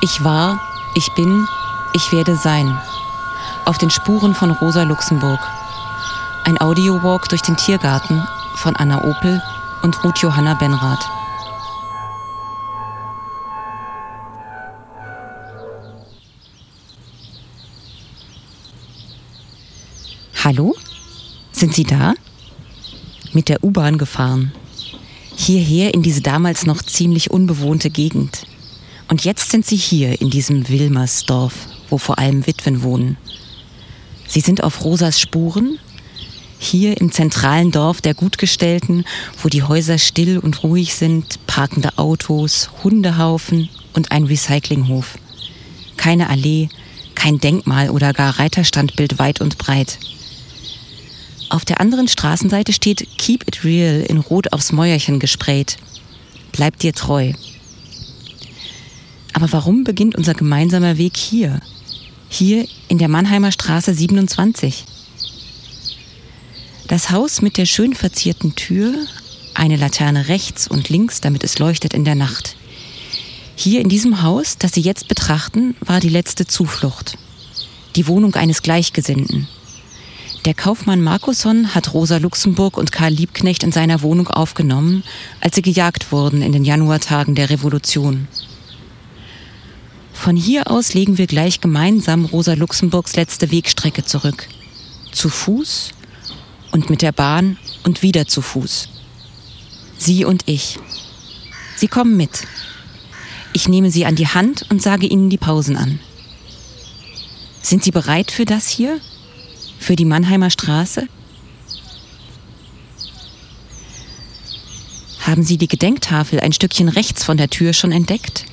Ich war, ich bin, ich werde sein. Auf den Spuren von Rosa Luxemburg. Ein Audiowalk durch den Tiergarten von Anna Opel und Ruth Johanna Benrath. Hallo? Sind Sie da? Mit der U-Bahn gefahren. Hierher in diese damals noch ziemlich unbewohnte Gegend. Und jetzt sind Sie hier in diesem Wilmersdorf, wo vor allem Witwen wohnen. Sie sind auf Rosas Spuren, hier im zentralen Dorf der Gutgestellten, wo die Häuser still und ruhig sind, parkende Autos, Hundehaufen und ein Recyclinghof. Keine Allee, kein Denkmal oder gar Reiterstandbild weit und breit. Auf der anderen Straßenseite steht Keep It Real in Rot aufs Mäuerchen gesprayt. Bleib dir treu. Aber warum beginnt unser gemeinsamer Weg hier? Hier in der Mannheimer Straße 27. Das Haus mit der schön verzierten Tür, eine Laterne rechts und links, damit es leuchtet in der Nacht. Hier in diesem Haus, das Sie jetzt betrachten, war die letzte Zuflucht. Die Wohnung eines Gleichgesinnten. Der Kaufmann Markusson hat Rosa Luxemburg und Karl Liebknecht in seiner Wohnung aufgenommen, als sie gejagt wurden in den Januartagen der Revolution. Von hier aus legen wir gleich gemeinsam Rosa Luxemburgs letzte Wegstrecke zurück. Zu Fuß und mit der Bahn und wieder zu Fuß. Sie und ich. Sie kommen mit. Ich nehme Sie an die Hand und sage Ihnen die Pausen an. Sind Sie bereit für das hier? Für die Mannheimer Straße? Haben Sie die Gedenktafel ein Stückchen rechts von der Tür schon entdeckt?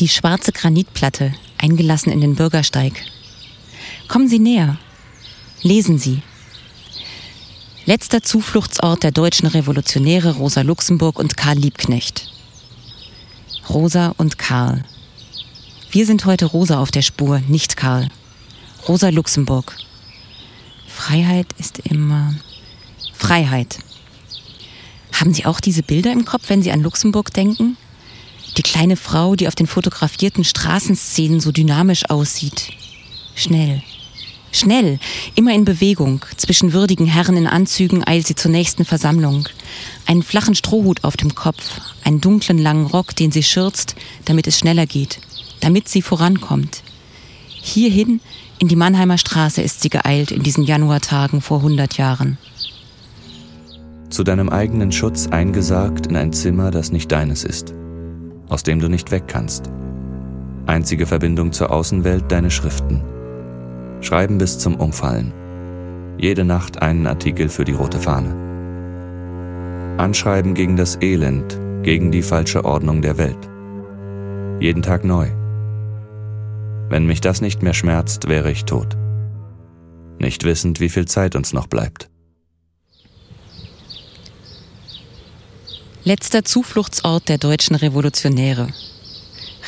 Die schwarze Granitplatte, eingelassen in den Bürgersteig. Kommen Sie näher. Lesen Sie. Letzter Zufluchtsort der deutschen Revolutionäre Rosa Luxemburg und Karl Liebknecht. Rosa und Karl. Wir sind heute Rosa auf der Spur, nicht Karl. Rosa Luxemburg. Freiheit ist immer Freiheit. Haben Sie auch diese Bilder im Kopf, wenn Sie an Luxemburg denken? Die kleine Frau, die auf den fotografierten Straßenszenen so dynamisch aussieht. Schnell. Schnell, immer in Bewegung. Zwischen würdigen Herren in Anzügen eilt sie zur nächsten Versammlung. Einen flachen Strohhut auf dem Kopf, einen dunklen langen Rock, den sie schürzt, damit es schneller geht damit sie vorankommt. Hierhin, in die Mannheimer Straße, ist sie geeilt in diesen Januartagen vor 100 Jahren. Zu deinem eigenen Schutz eingesagt in ein Zimmer, das nicht deines ist, aus dem du nicht weg kannst. Einzige Verbindung zur Außenwelt deine Schriften. Schreiben bis zum Umfallen. Jede Nacht einen Artikel für die rote Fahne. Anschreiben gegen das Elend, gegen die falsche Ordnung der Welt. Jeden Tag neu. Wenn mich das nicht mehr schmerzt, wäre ich tot. Nicht wissend, wie viel Zeit uns noch bleibt. Letzter Zufluchtsort der deutschen Revolutionäre.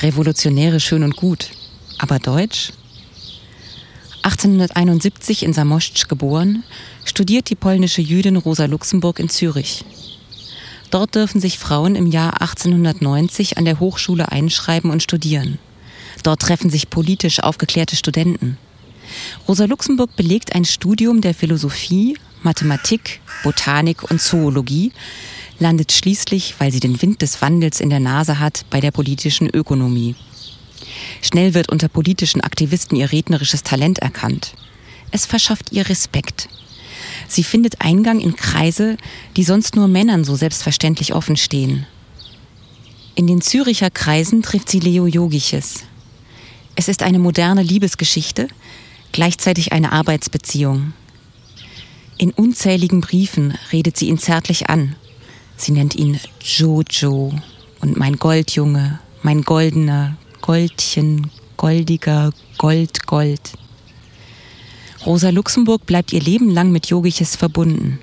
Revolutionäre schön und gut, aber deutsch? 1871 in Samoszcz geboren, studiert die polnische Jüdin Rosa Luxemburg in Zürich. Dort dürfen sich Frauen im Jahr 1890 an der Hochschule einschreiben und studieren. Dort treffen sich politisch aufgeklärte Studenten. Rosa Luxemburg belegt ein Studium der Philosophie, Mathematik, Botanik und Zoologie, landet schließlich, weil sie den Wind des Wandels in der Nase hat, bei der politischen Ökonomie. Schnell wird unter politischen Aktivisten ihr rednerisches Talent erkannt. Es verschafft ihr Respekt. Sie findet Eingang in Kreise, die sonst nur Männern so selbstverständlich offen stehen. In den Züricher Kreisen trifft sie Leo Jogiches, es ist eine moderne Liebesgeschichte, gleichzeitig eine Arbeitsbeziehung. In unzähligen Briefen redet sie ihn zärtlich an. Sie nennt ihn Jojo und mein Goldjunge, mein goldener, Goldchen, goldiger, Gold, Gold. Rosa Luxemburg bleibt ihr Leben lang mit Yogiches verbunden.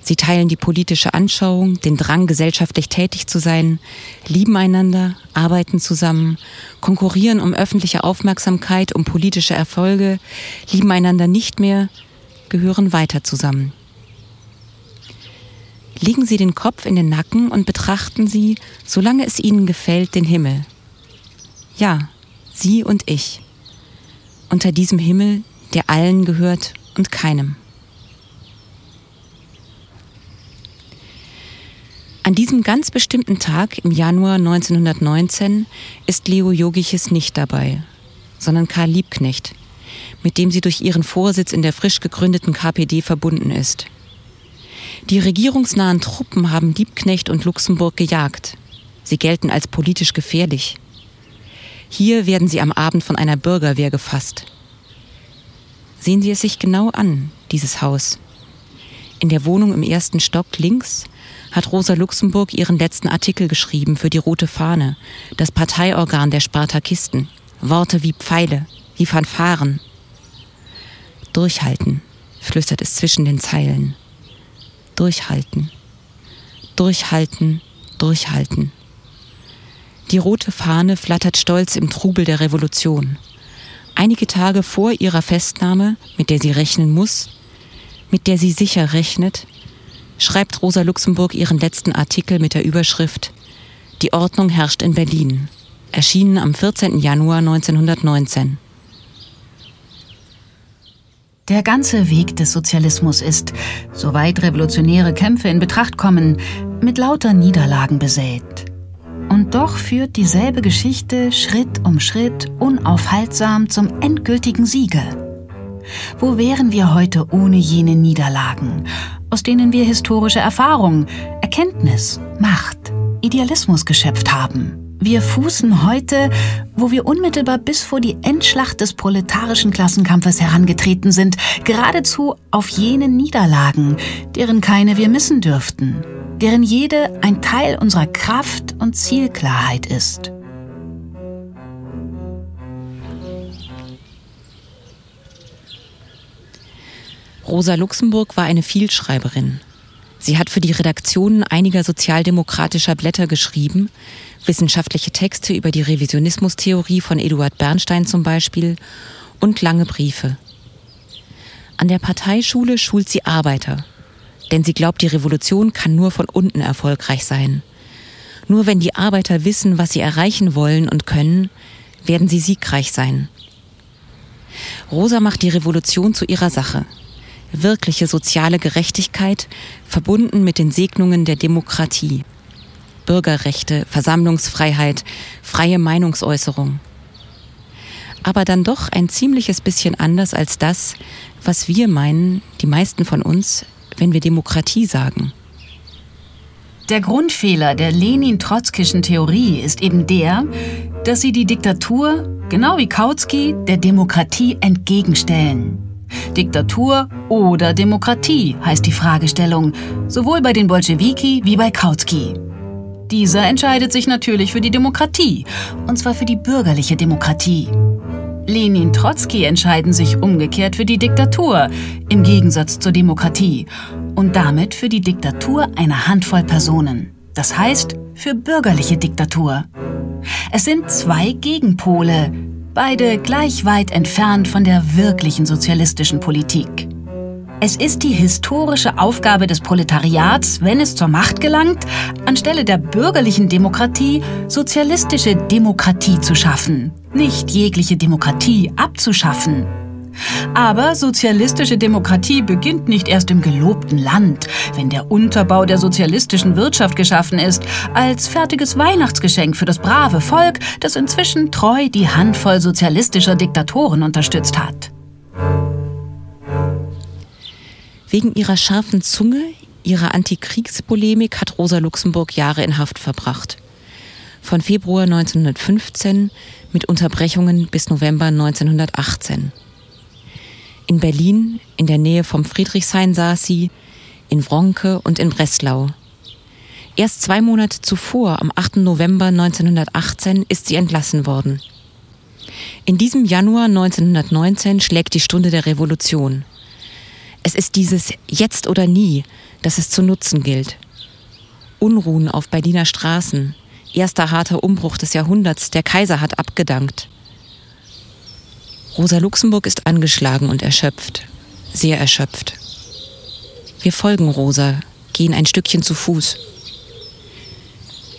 Sie teilen die politische Anschauung, den Drang, gesellschaftlich tätig zu sein, lieben einander, arbeiten zusammen, konkurrieren um öffentliche Aufmerksamkeit, um politische Erfolge, lieben einander nicht mehr, gehören weiter zusammen. Legen Sie den Kopf in den Nacken und betrachten Sie, solange es Ihnen gefällt, den Himmel. Ja, Sie und ich. Unter diesem Himmel, der allen gehört und keinem. An diesem ganz bestimmten Tag im Januar 1919 ist Leo Jogiches nicht dabei, sondern Karl Liebknecht, mit dem sie durch ihren Vorsitz in der frisch gegründeten KPD verbunden ist. Die regierungsnahen Truppen haben Liebknecht und Luxemburg gejagt. Sie gelten als politisch gefährlich. Hier werden sie am Abend von einer Bürgerwehr gefasst. Sehen Sie es sich genau an, dieses Haus. In der Wohnung im ersten Stock links hat Rosa Luxemburg ihren letzten Artikel geschrieben für die Rote Fahne, das Parteiorgan der Spartakisten. Worte wie Pfeile, wie Fanfaren. Durchhalten, flüstert es zwischen den Zeilen. Durchhalten, durchhalten, durchhalten. Die rote Fahne flattert stolz im Trubel der Revolution. Einige Tage vor ihrer Festnahme, mit der sie rechnen muss, mit der sie sicher rechnet, schreibt Rosa Luxemburg ihren letzten Artikel mit der Überschrift Die Ordnung herrscht in Berlin, erschienen am 14. Januar 1919. Der ganze Weg des Sozialismus ist, soweit revolutionäre Kämpfe in Betracht kommen, mit lauter Niederlagen besät. Und doch führt dieselbe Geschichte Schritt um Schritt unaufhaltsam zum endgültigen Siege. Wo wären wir heute ohne jene Niederlagen, aus denen wir historische Erfahrung, Erkenntnis, Macht, Idealismus geschöpft haben? Wir fußen heute, wo wir unmittelbar bis vor die Endschlacht des proletarischen Klassenkampfes herangetreten sind, geradezu auf jenen Niederlagen, deren keine wir missen dürften, deren jede ein Teil unserer Kraft und Zielklarheit ist. Rosa Luxemburg war eine Vielschreiberin. Sie hat für die Redaktionen einiger sozialdemokratischer Blätter geschrieben, wissenschaftliche Texte über die Revisionismustheorie von Eduard Bernstein zum Beispiel und lange Briefe. An der Parteischule schult sie Arbeiter, denn sie glaubt, die Revolution kann nur von unten erfolgreich sein. Nur wenn die Arbeiter wissen, was sie erreichen wollen und können, werden sie siegreich sein. Rosa macht die Revolution zu ihrer Sache wirkliche soziale Gerechtigkeit verbunden mit den Segnungen der Demokratie. Bürgerrechte, Versammlungsfreiheit, freie Meinungsäußerung. Aber dann doch ein ziemliches bisschen anders als das, was wir meinen, die meisten von uns, wenn wir Demokratie sagen. Der Grundfehler der Lenin-Trotzkischen Theorie ist eben der, dass sie die Diktatur, genau wie Kautsky, der Demokratie entgegenstellen. Diktatur oder Demokratie heißt die Fragestellung, sowohl bei den Bolschewiki wie bei Kautsky. Dieser entscheidet sich natürlich für die Demokratie, und zwar für die bürgerliche Demokratie. Lenin Trotzki entscheiden sich umgekehrt für die Diktatur, im Gegensatz zur Demokratie, und damit für die Diktatur einer Handvoll Personen. Das heißt, für bürgerliche Diktatur. Es sind zwei Gegenpole, beide gleich weit entfernt von der wirklichen sozialistischen Politik. Es ist die historische Aufgabe des Proletariats, wenn es zur Macht gelangt, anstelle der bürgerlichen Demokratie sozialistische Demokratie zu schaffen, nicht jegliche Demokratie abzuschaffen. Aber sozialistische Demokratie beginnt nicht erst im gelobten Land, wenn der Unterbau der sozialistischen Wirtschaft geschaffen ist, als fertiges Weihnachtsgeschenk für das brave Volk, das inzwischen treu die Handvoll sozialistischer Diktatoren unterstützt hat. Wegen ihrer scharfen Zunge, ihrer Antikriegspolemik hat Rosa Luxemburg Jahre in Haft verbracht. Von Februar 1915 mit Unterbrechungen bis November 1918. In Berlin, in der Nähe vom Friedrichshain saß sie, in Wronke und in Breslau. Erst zwei Monate zuvor, am 8. November 1918, ist sie entlassen worden. In diesem Januar 1919 schlägt die Stunde der Revolution. Es ist dieses Jetzt oder nie, das es zu nutzen gilt. Unruhen auf Berliner Straßen, erster harter Umbruch des Jahrhunderts, der Kaiser hat abgedankt. Rosa Luxemburg ist angeschlagen und erschöpft, sehr erschöpft. Wir folgen Rosa, gehen ein Stückchen zu Fuß.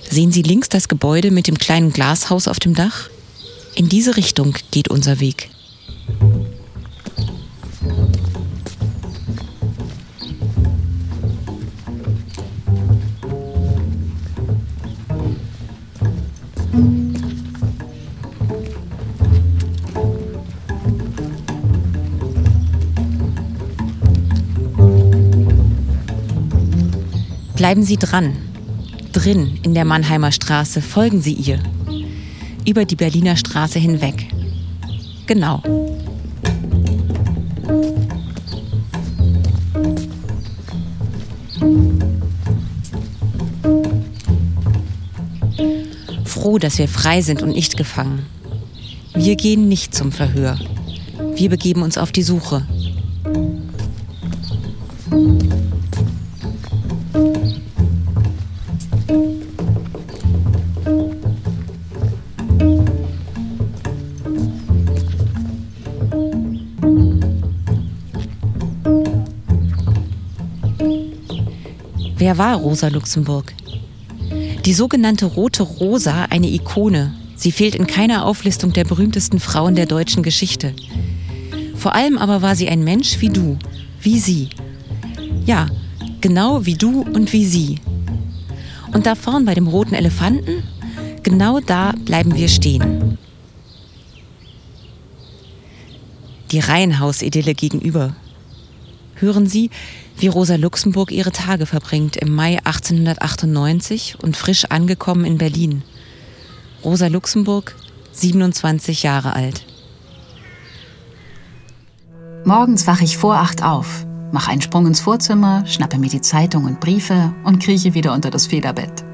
Sehen Sie links das Gebäude mit dem kleinen Glashaus auf dem Dach? In diese Richtung geht unser Weg. Bleiben Sie dran. Drin in der Mannheimer Straße folgen Sie ihr. Über die Berliner Straße hinweg. Genau. Froh, dass wir frei sind und nicht gefangen. Wir gehen nicht zum Verhör. Wir begeben uns auf die Suche. War Rosa Luxemburg? Die sogenannte Rote Rosa, eine Ikone. Sie fehlt in keiner Auflistung der berühmtesten Frauen der deutschen Geschichte. Vor allem aber war sie ein Mensch wie du, wie sie. Ja, genau wie du und wie sie. Und da vorn bei dem roten Elefanten, genau da bleiben wir stehen. Die Reihenhausidylle gegenüber. Hören Sie, wie Rosa Luxemburg ihre Tage verbringt im Mai 1898 und frisch angekommen in Berlin. Rosa Luxemburg, 27 Jahre alt. Morgens wache ich vor acht auf, mache einen Sprung ins Vorzimmer, schnappe mir die Zeitung und Briefe und krieche wieder unter das Federbett.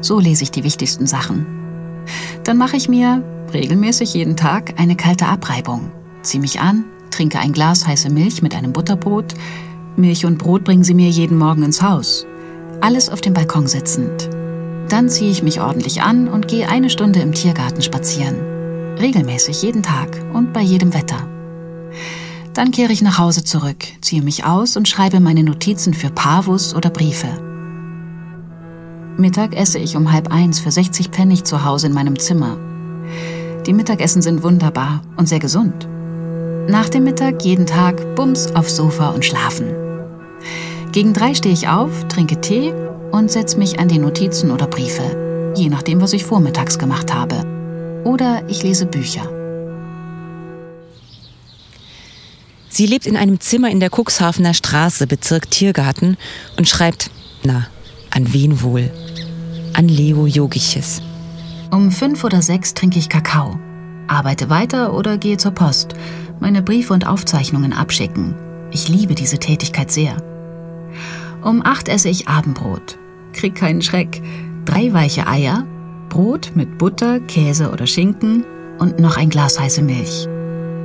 So lese ich die wichtigsten Sachen. Dann mache ich mir regelmäßig jeden Tag eine kalte Abreibung, ziehe mich an, trinke ein Glas heiße Milch mit einem Butterbrot, Milch und Brot bringen sie mir jeden Morgen ins Haus. Alles auf dem Balkon sitzend. Dann ziehe ich mich ordentlich an und gehe eine Stunde im Tiergarten spazieren. Regelmäßig, jeden Tag und bei jedem Wetter. Dann kehre ich nach Hause zurück, ziehe mich aus und schreibe meine Notizen für Pavus oder Briefe. Mittag esse ich um halb eins für 60 Pfennig zu Hause in meinem Zimmer. Die Mittagessen sind wunderbar und sehr gesund. Nach dem Mittag jeden Tag Bums aufs Sofa und schlafen. Gegen drei stehe ich auf, trinke Tee und setze mich an die Notizen oder Briefe, je nachdem, was ich vormittags gemacht habe. Oder ich lese Bücher. Sie lebt in einem Zimmer in der Cuxhavener Straße, Bezirk Tiergarten, und schreibt, na, an wen wohl? An Leo Jogiches. Um fünf oder sechs trinke ich Kakao, arbeite weiter oder gehe zur Post, meine Briefe und Aufzeichnungen abschicken. Ich liebe diese Tätigkeit sehr. Um acht esse ich Abendbrot. Krieg keinen Schreck. Drei weiche Eier, Brot mit Butter, Käse oder Schinken und noch ein Glas heiße Milch.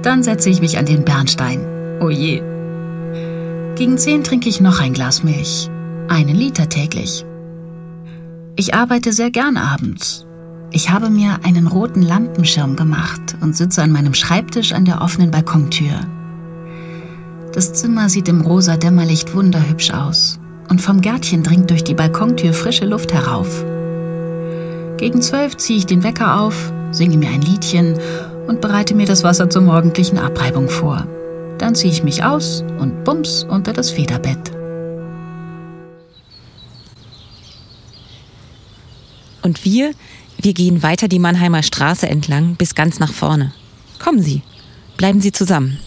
Dann setze ich mich an den Bernstein. Oh je. Gegen zehn trinke ich noch ein Glas Milch. Einen Liter täglich. Ich arbeite sehr gern abends. Ich habe mir einen roten Lampenschirm gemacht und sitze an meinem Schreibtisch an der offenen Balkontür. Das Zimmer sieht im rosa Dämmerlicht wunderhübsch aus und vom Gärtchen dringt durch die Balkontür frische Luft herauf. Gegen zwölf ziehe ich den Wecker auf, singe mir ein Liedchen und bereite mir das Wasser zur morgendlichen Abreibung vor. Dann ziehe ich mich aus und bums unter das Federbett. Und wir, wir gehen weiter die Mannheimer Straße entlang bis ganz nach vorne. Kommen Sie, bleiben Sie zusammen.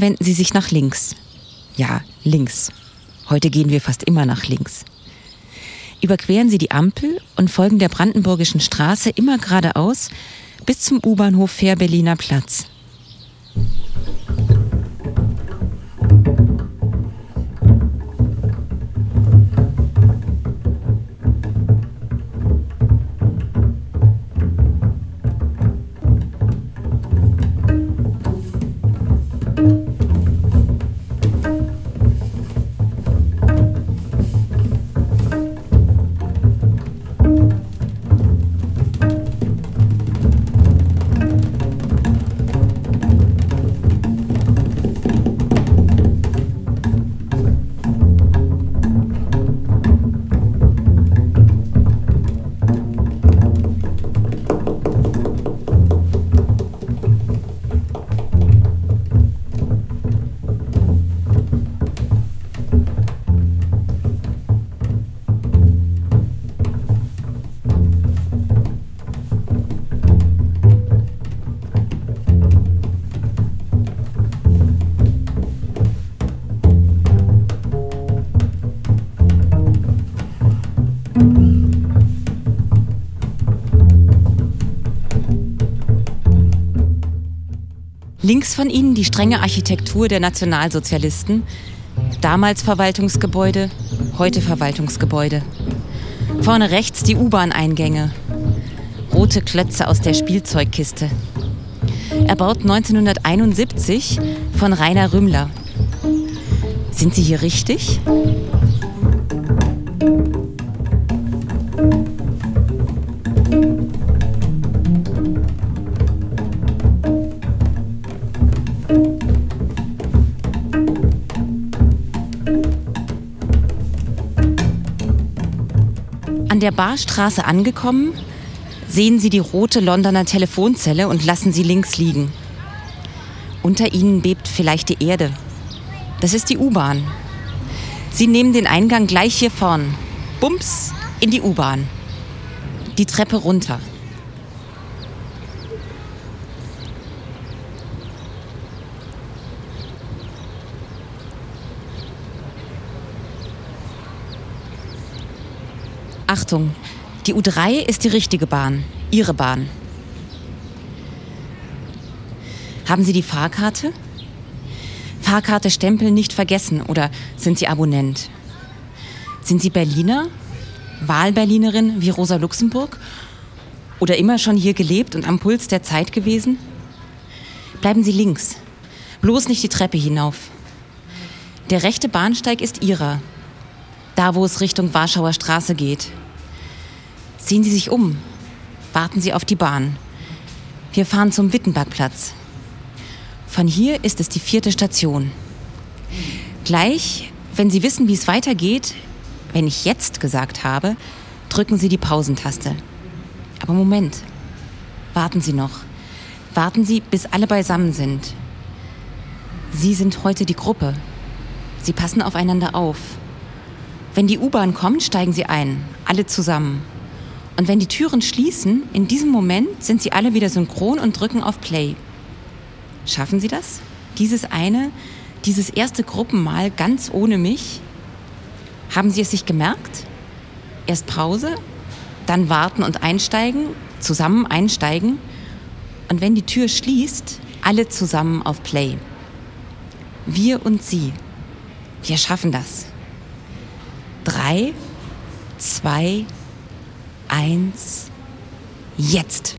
Wenden Sie sich nach links. Ja, links. Heute gehen wir fast immer nach links. Überqueren Sie die Ampel und folgen der Brandenburgischen Straße immer geradeaus bis zum U-Bahnhof Fährberliner Platz. Links von ihnen die strenge Architektur der Nationalsozialisten. Damals Verwaltungsgebäude, heute Verwaltungsgebäude. Vorne rechts die U-Bahn-Eingänge. Rote Klötze aus der Spielzeugkiste. Erbaut 1971 von Rainer Rümmler. Sind Sie hier richtig? Der Barstraße angekommen, sehen Sie die rote Londoner Telefonzelle und lassen sie links liegen. Unter ihnen bebt vielleicht die Erde. Das ist die U-Bahn. Sie nehmen den Eingang gleich hier vorn. Bums in die U-Bahn. Die Treppe runter. Achtung, die U3 ist die richtige Bahn, Ihre Bahn. Haben Sie die Fahrkarte? Fahrkarte stempeln nicht vergessen oder sind Sie Abonnent? Sind Sie Berliner? Wahlberlinerin wie Rosa Luxemburg? Oder immer schon hier gelebt und am Puls der Zeit gewesen? Bleiben Sie links. Bloß nicht die Treppe hinauf. Der rechte Bahnsteig ist Ihrer. Da, wo es Richtung Warschauer Straße geht. Sehen Sie sich um. Warten Sie auf die Bahn. Wir fahren zum Wittenbergplatz. Von hier ist es die vierte Station. Gleich, wenn Sie wissen, wie es weitergeht, wenn ich jetzt gesagt habe, drücken Sie die Pausentaste. Aber Moment. Warten Sie noch. Warten Sie, bis alle beisammen sind. Sie sind heute die Gruppe. Sie passen aufeinander auf. Wenn die U-Bahn kommt, steigen Sie ein. Alle zusammen. Und wenn die Türen schließen, in diesem Moment sind sie alle wieder synchron und drücken auf Play. Schaffen Sie das? Dieses eine, dieses erste Gruppenmal ganz ohne mich? Haben Sie es sich gemerkt? Erst Pause, dann warten und einsteigen, zusammen einsteigen. Und wenn die Tür schließt, alle zusammen auf Play. Wir und Sie. Wir schaffen das. Drei, zwei, eins, jetzt.